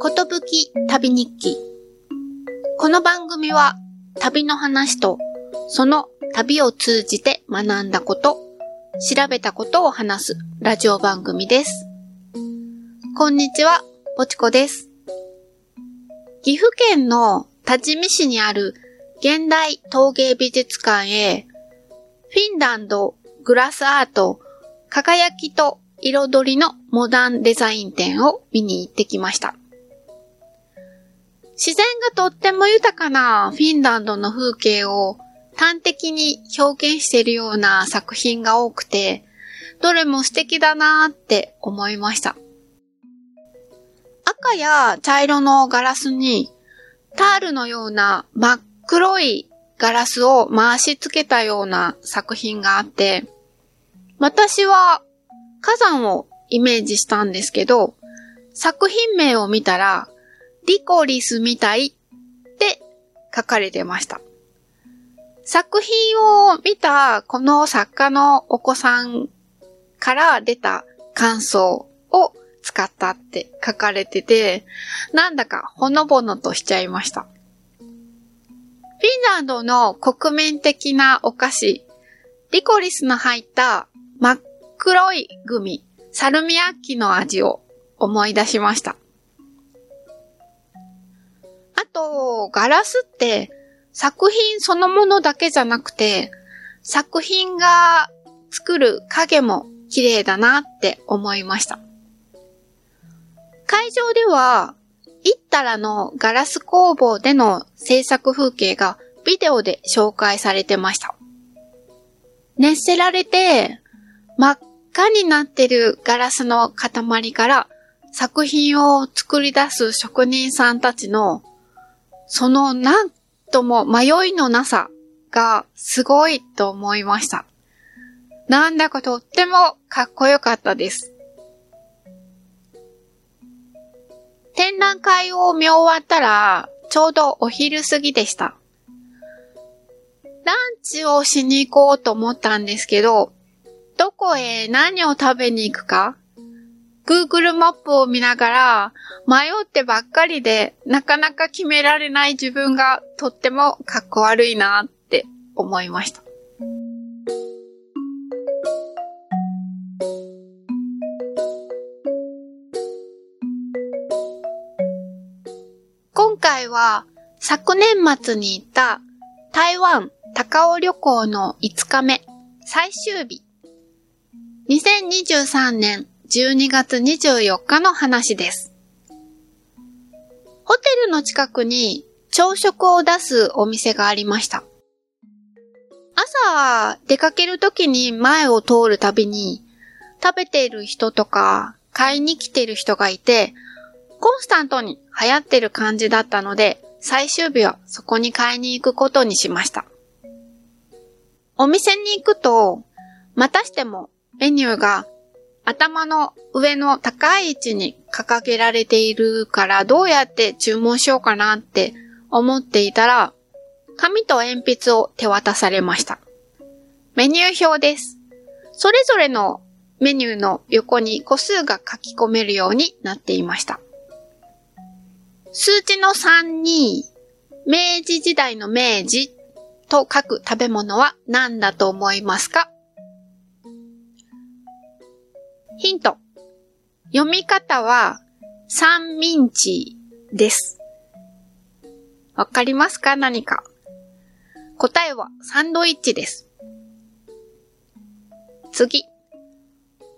ことぶき旅日記。この番組は旅の話とその旅を通じて学んだこと、調べたことを話すラジオ番組です。こんにちは、ぽちこです。岐阜県の多治見市にある現代陶芸美術館へフィンランドグラスアート輝きと彩りのモダンデザイン展を見に行ってきました。自然がとっても豊かなフィンランドの風景を端的に表現しているような作品が多くて、どれも素敵だなーって思いました。赤や茶色のガラスにタールのような真っ黒いガラスを回し付けたような作品があって、私は火山をイメージしたんですけど、作品名を見たら、リコリスみたいって書かれてました。作品を見たこの作家のお子さんから出た感想を使ったって書かれてて、なんだかほのぼのとしちゃいました。フィンランドの国民的なお菓子、リコリスの入った真っ黒いグミ、サルミアッキの味を思い出しました。あと、ガラスって作品そのものだけじゃなくて、作品が作る影も綺麗だなって思いました。会場では、イッタラのガラス工房での制作風景がビデオで紹介されてました。熱せられて真っ赤になってるガラスの塊から作品を作り出す職人さんたちのそのなんとも迷いのなさがすごいと思いました。なんだかとってもかっこよかったです。展覧会を見終わったら、ちょうどお昼過ぎでした。ランチをしに行こうと思ったんですけど、どこへ何を食べに行くか Google マップを見ながら迷ってばっかりでなかなか決められない自分がとってもかっこ悪いなって思いました。今回は昨年末に行った台湾高尾旅行の5日目最終日2023年12月24日の話です。ホテルの近くに朝食を出すお店がありました。朝出かけるときに前を通るたびに食べている人とか買いに来ている人がいてコンスタントに流行ってる感じだったので最終日はそこに買いに行くことにしました。お店に行くとまたしてもメニューが頭の上の高い位置に掲げられているからどうやって注文しようかなって思っていたら、紙と鉛筆を手渡されました。メニュー表です。それぞれのメニューの横に個数が書き込めるようになっていました。数字の3に、明治時代の明治と書く食べ物は何だと思いますか？ヒント。読み方は、三民地です。わかりますか？何か。答えはサンドイッチです。次。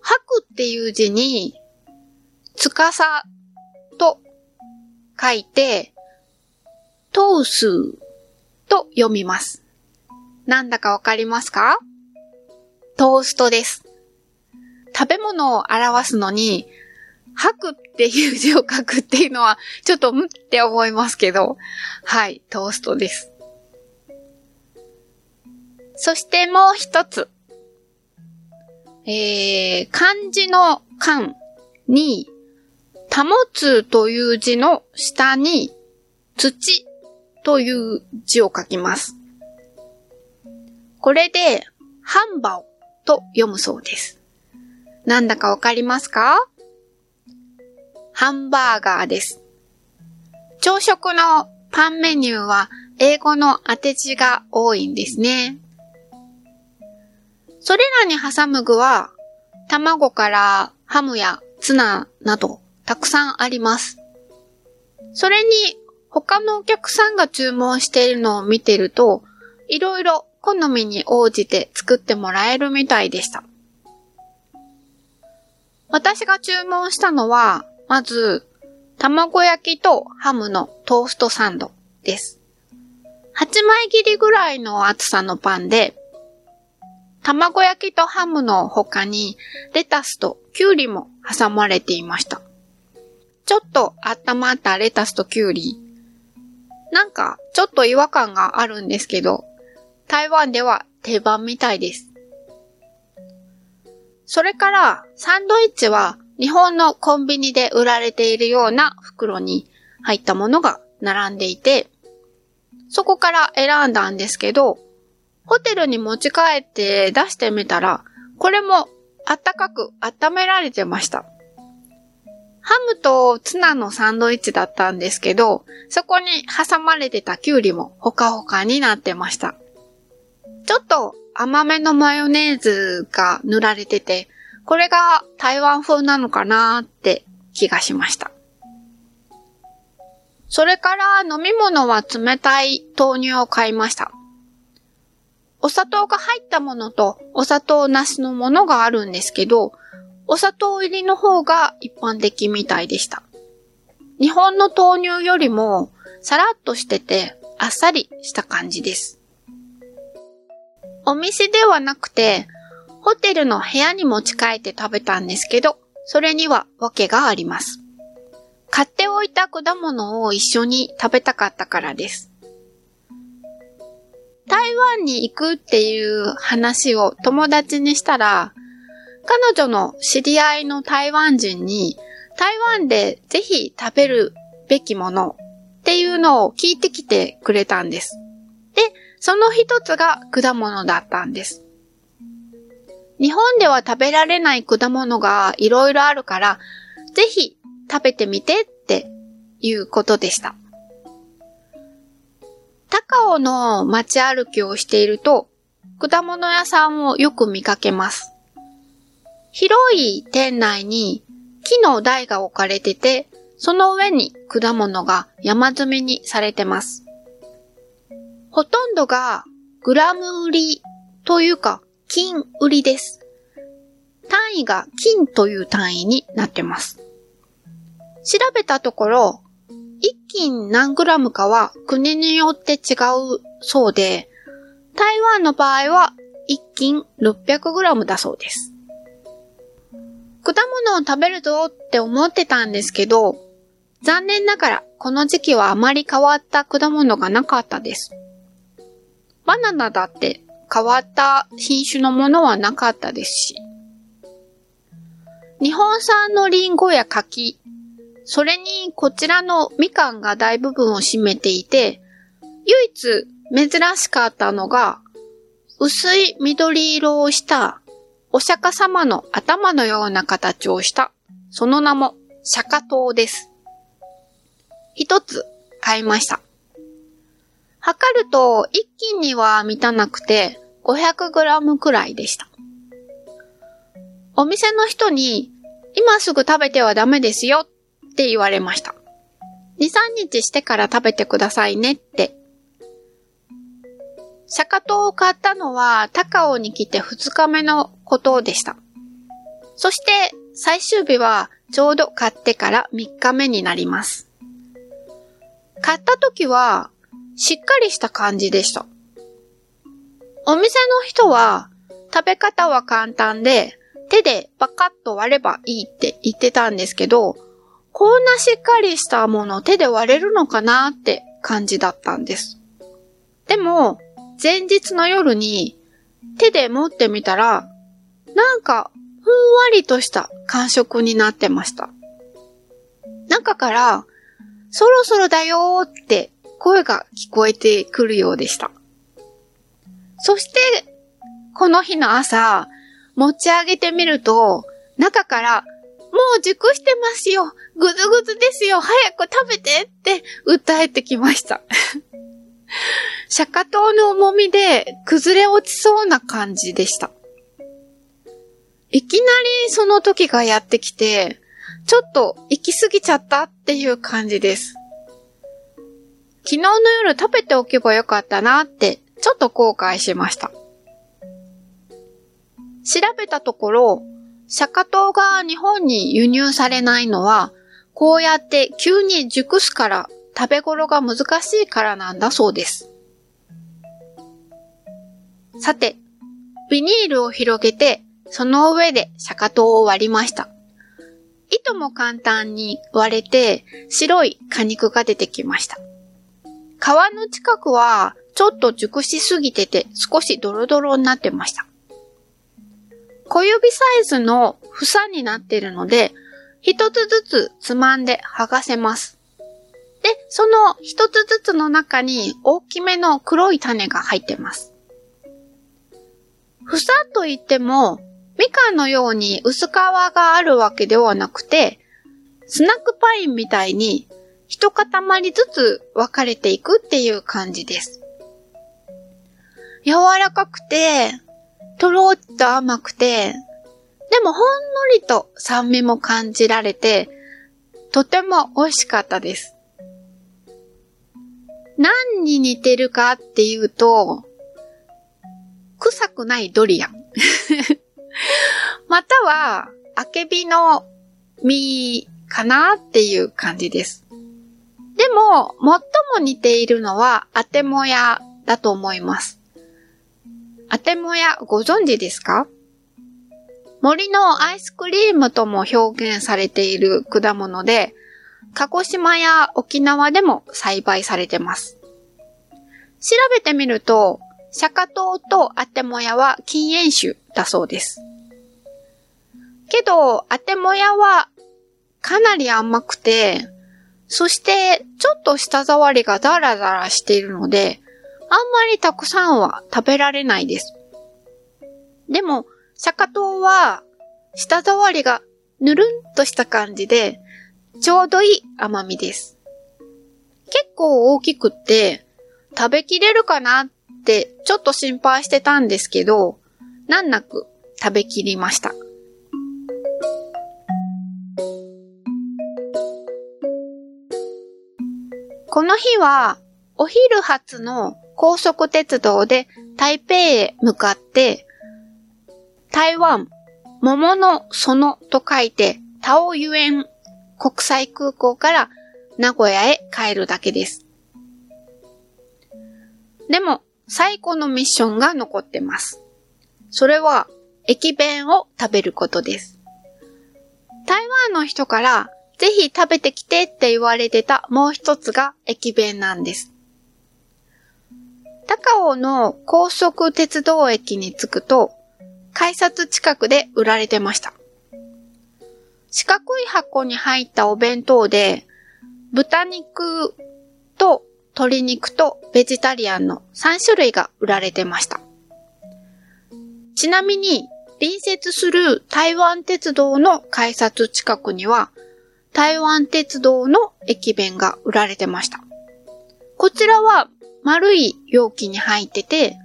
吐くっていう字に、つかさと書いて、トースと読みます。なんだかわかりますか？トーストです。食べ物を表すのに、吐くっていう字を書くっていうのは、ちょっとむって思いますけど、はい、トーストです。そしてもう一つ。えー、漢字の漢に、保つという字の下に、土という字を書きます。これで、ハンバオと読むそうです。なんだかわかりますか？ハンバーガーです。朝食のパンメニューは英語の当て字が多いんですね。それらに挟む具は、卵からハムやツナなどたくさんあります。それに他のお客さんが注文しているのを見てると、いろいろ好みに応じて作ってもらえるみたいでした。私が注文したのは、まず、卵焼きとハムのトーストサンドです。8枚切りぐらいの厚さのパンで、卵焼きとハムの他にレタスとキュウリも挟まれていました。ちょっと温まったレタスとキュウリ。なんかちょっと違和感があるんですけど、台湾では定番みたいです。それからサンドイッチは日本のコンビニで売られているような袋に入ったものが並んでいて、そこから選んだんですけど、ホテルに持ち帰って出してみたら、これもあったかく温められてました。ハムとツナのサンドイッチだったんですけど、そこに挟まれてたキュウリもほかほかになってました。ちょっと甘めのマヨネーズが塗られてて、これが台湾風なのかなって気がしました。それから飲み物は冷たい豆乳を買いました。お砂糖が入ったものとお砂糖なしのものがあるんですけど、お砂糖入りの方が一般的みたいでした。日本の豆乳よりもさらっとしててあっさりした感じです。お店ではなくて、ホテルの部屋に持ち帰って食べたんですけど、それには訳があります。買っておいた果物を一緒に食べたかったからです。台湾に行くっていう話を友達にしたら、彼女の知り合いの台湾人に台湾でぜひ食べるべきものっていうのを聞いてきてくれたんです。で、その一つが果物だったんです。日本では食べられない果物がいろいろあるから、ぜひ食べてみてっていうことでした。高尾の街歩きをしていると、果物屋さんをよく見かけます。広い店内に木の台が置かれてて、その上に果物が山積みにされてます。ほとんどがグラム売りというか金売りです。単位が金という単位になってます。調べたところ、一斤何グラムかは国によって違うそうで、台湾の場合は一斤600グラムだそうです。果物を食べるぞって思ってたんですけど、残念ながらこの時期はあまり変わった果物がなかったです。バナナだって変わった品種のものはなかったですし。日本産のリンゴや柿、それにこちらのみかんが大部分を占めていて、唯一珍しかったのが、薄い緑色をしたお釈迦様の頭のような形をした、その名も釈迦糖です。一つ買いました。測ると一斤には満たなくて 500g くらいでした。お店の人に今すぐ食べてはダメですよって言われました。2、3日してから食べてくださいねって。シャカトを買ったのは高尾に来て2日目のことでした。そして最終日はちょうど買ってから3日目になります。買った時はしっかりした感じでした。お店の人は食べ方は簡単で手でパカッと割ればいいって言ってたんですけど、こんなしっかりしたもの手で割れるのかなって感じだったんです。でも、前日の夜に手で持ってみたら、なんかふんわりとした感触になってました。中から、そろそろだよーって声が聞こえてくるようでした。そして、この日の朝、持ち上げてみると、中から、もう熟してますよぐずぐずですよ早く食べてって訴えてきました。釈迦島の重みで崩れ落ちそうな感じでした。いきなりその時がやってきて、ちょっと行き過ぎちゃったっていう感じです。昨日の夜食べておけばよかったなってちょっと後悔しました。調べたところ、釈迦島が日本に輸入されないのは、こうやって急に熟すから食べ頃が難しいからなんだそうです。さて、ビニールを広げて、その上で釈迦糖を割りました。いとも簡単に割れて白い果肉が出てきました。皮の近くはちょっと熟しすぎてて少しドロドロになってました。小指サイズの房になっているので、一つずつつまんで剥がせます。で、その一つずつの中に大きめの黒い種が入ってます。房といっても、みかんのように薄皮があるわけではなくて、スナックパインみたいに一塊ずつ分かれていくっていう感じです。柔らかくて、とろっと甘くて、でもほんのりと酸味も感じられて、とても美味しかったです。何に似てるかっていうと、臭くないドリアン。または、あけびの実かなっていう感じです。でも、最も似ているのは、あてもやだと思います。あてもやご存知ですか？森のアイスクリームとも表現されている果物で、鹿児島や沖縄でも栽培されてます。調べてみると、釈迦糖とあてもやは禁煙種だそうです。けど、あてもやはかなり甘くて、そしてちょっと舌触りがザラザラしているので、あんまりたくさんは食べられないです。でも、釈迦糖は、舌触りがぬるんとした感じで、ちょうどいい甘みです。結構大きくって、食べきれるかなってちょっと心配してたんですけど、難なく食べきりました。この日は、お昼発の高速鉄道で台北へ向かって、台湾、桃の園と書いて、タオユエン国際空港から名古屋へ帰るだけです。でも、最後のミッションが残ってます。それは、駅弁を食べることです。台湾の人から、ぜひ食べてきてって言われてたもう一つが駅弁なんです。高尾の高速鉄道駅に着くと、改札近くで売られてました。四角い箱に入ったお弁当で、豚肉と鶏肉とベジタリアンの3種類が売られてました。ちなみに、隣接する台湾鉄道の改札近くには、台湾鉄道の駅弁が売られてました。こちらは丸い容器に入ってて、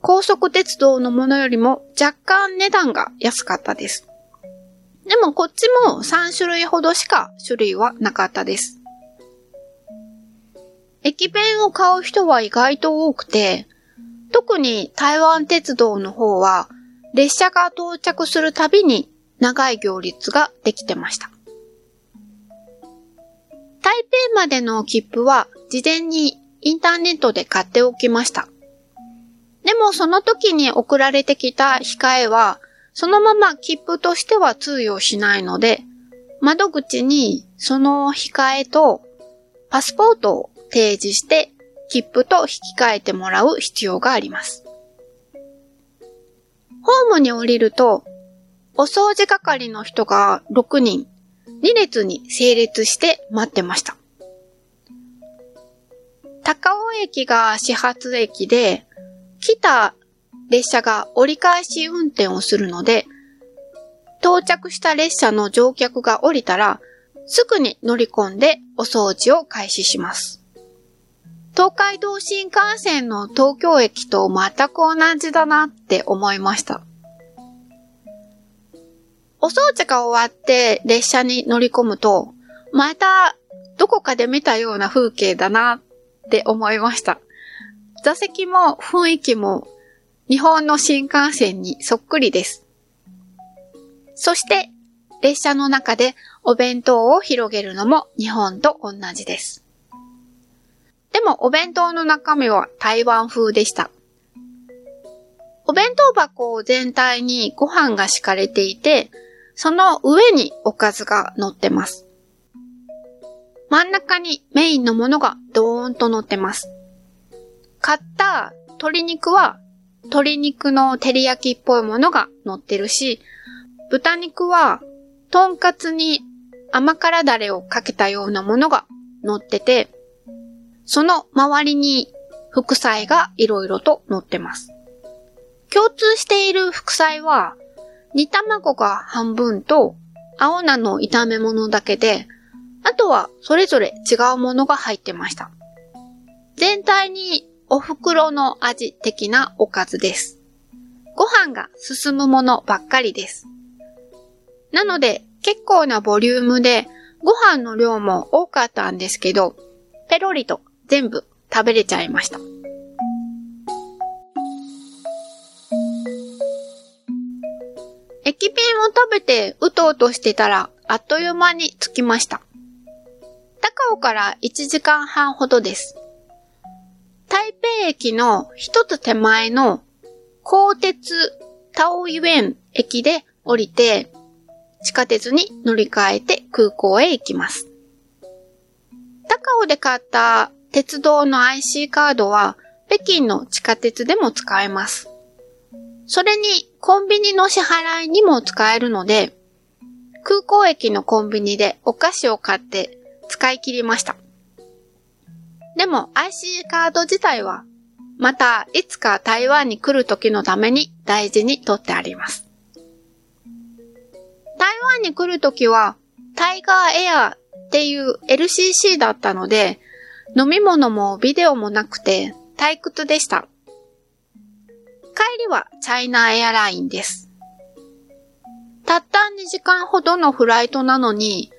高速鉄道のものよりも若干値段が安かったです。でもこっちも3種類ほどしか種類はなかったです。駅弁を買う人は意外と多くて、特に台湾鉄道の方は列車が到着するたびに長い行列ができてました。台北までの切符は事前にインターネットで買っておきました。でもその時に送られてきた控えは、そのまま切符としては通用しないので、窓口にその控えとパスポートを提示して切符と引き換えてもらう必要があります。ホームに降りると、お掃除係の人が6人、2列に整列して待ってました。高尾駅が始発駅で、来た列車が折り返し運転をするので、到着した列車の乗客が降りたら、すぐに乗り込んでお掃除を開始します。東海道新幹線の東京駅と全く同じだなって思いました。お掃除が終わって列車に乗り込むと、またどこかで見たような風景だなって思いました。座席も雰囲気も日本の新幹線にそっくりです。そして、列車の中でお弁当を広げるのも日本と同じです。でもお弁当の中身は台湾風でした。お弁当箱全体にご飯が敷かれていて、その上におかずが乗ってます。真ん中にメインのものがドーンと乗ってます。買った鶏肉は鶏肉の照り焼きっぽいものが乗ってるし、豚肉はとんかつに甘辛だれをかけたようなものが乗ってて、その周りに副菜がいろいろと乗ってます。共通している副菜は、煮卵が半分と青菜の炒め物だけで、あとはそれぞれ違うものが入ってました。全体にお袋の味的なおかずです。ご飯が進むものばっかりです。なので結構なボリュームでご飯の量も多かったんですけど、ペロリと全部食べれちゃいました。駅弁を食べてうとうとしてたらあっという間に着きました。高尾から1時間半ほどです。台北駅の一つ手前の高鉄タオユエン駅で降りて、地下鉄に乗り換えて空港へ行きます。高尾で買った鉄道の IC カードは北京の地下鉄でも使えます。それにコンビニの支払いにも使えるので、空港駅のコンビニでお菓子を買って使い切りました。でも IC カード自体は、またいつか台湾に来る時のために大事に取ってあります。台湾に来る時は、タイガーエアっていう LCC だったので、飲み物もビデオもなくて退屈でした。帰りはチャイナエアラインです。たった2時間ほどのフライトなのに、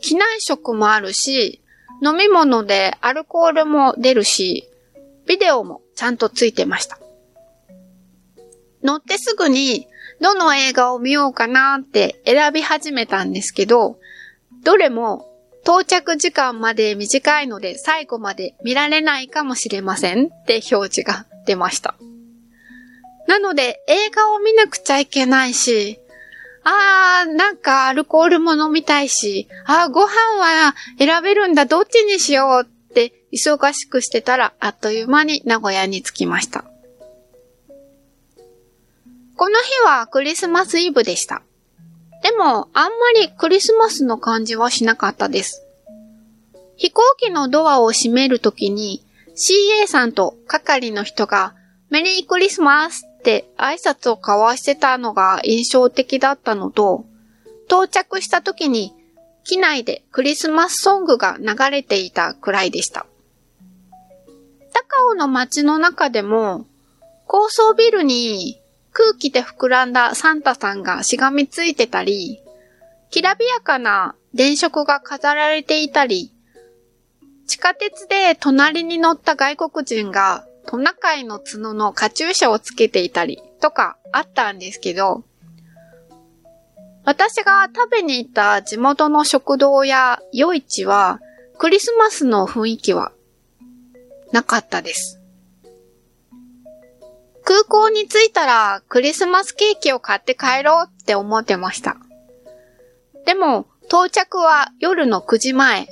機内食もあるし、飲み物でアルコールも出るし、ビデオもちゃんとついてました。乗ってすぐにどの映画を見ようかなって選び始めたんですけど、どれも到着時間まで短いので最後まで見られないかもしれませんって表示が出ました。なので映画を見なくちゃいけないし、あー、なんかアルコールも飲みたいし、あー、ご飯は選べるんだ、どっちにしようって忙しくしてたら、あっという間に名古屋に着きました。この日はクリスマスイブでした。でも、あんまりクリスマスの感じはしなかったです。飛行機のドアを閉めるときに CA さんと係の人がメリークリスマスって挨拶を交わしてたのが印象的だったのと、到着した時に機内でクリスマスソングが流れていたくらいでした。高尾の街の中でも高層ビルに空気で膨らんだサンタさんがしがみついてたり、きらびやかな電飾が飾られていたり、地下鉄で隣に乗った外国人がトナカイの角のカチューシャをつけていたりとかあったんですけど、私が食べに行った地元の食堂や夜市はクリスマスの雰囲気はなかったです。空港に着いたらクリスマスケーキを買って帰ろうって思ってました。でも到着は夜の9時前。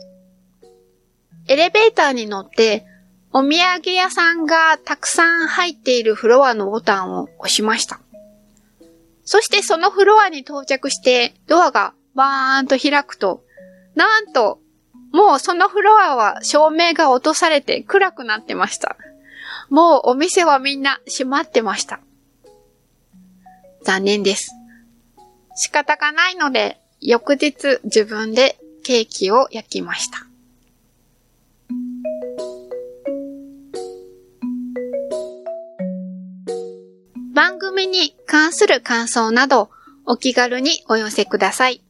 エレベーターに乗ってお土産屋さんがたくさん入っているフロアのボタンを押しました。そしてそのフロアに到着してドアがバーンと開くと、なんと、もうそのフロアは照明が落とされて暗くなってました。もうお店はみんな閉まってました。残念です。仕方がないので、翌日自分でケーキを焼きました。に関する感想などお気軽にお寄せください。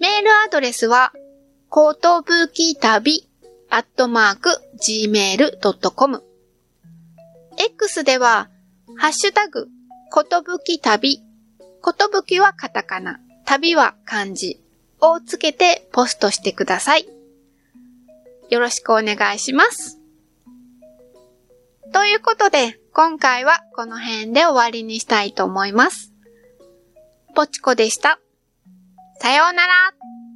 メールアドレスは、コートブーキー旅アットマーク gmail.com X では、ハッシュタグ、ことぶき旅、ことぶきはカタカナ、旅は漢字をつけてポストしてください。よろしくお願いします。ということで、今回はこの辺で終わりにしたいと思います。ぽちこでした。さようなら。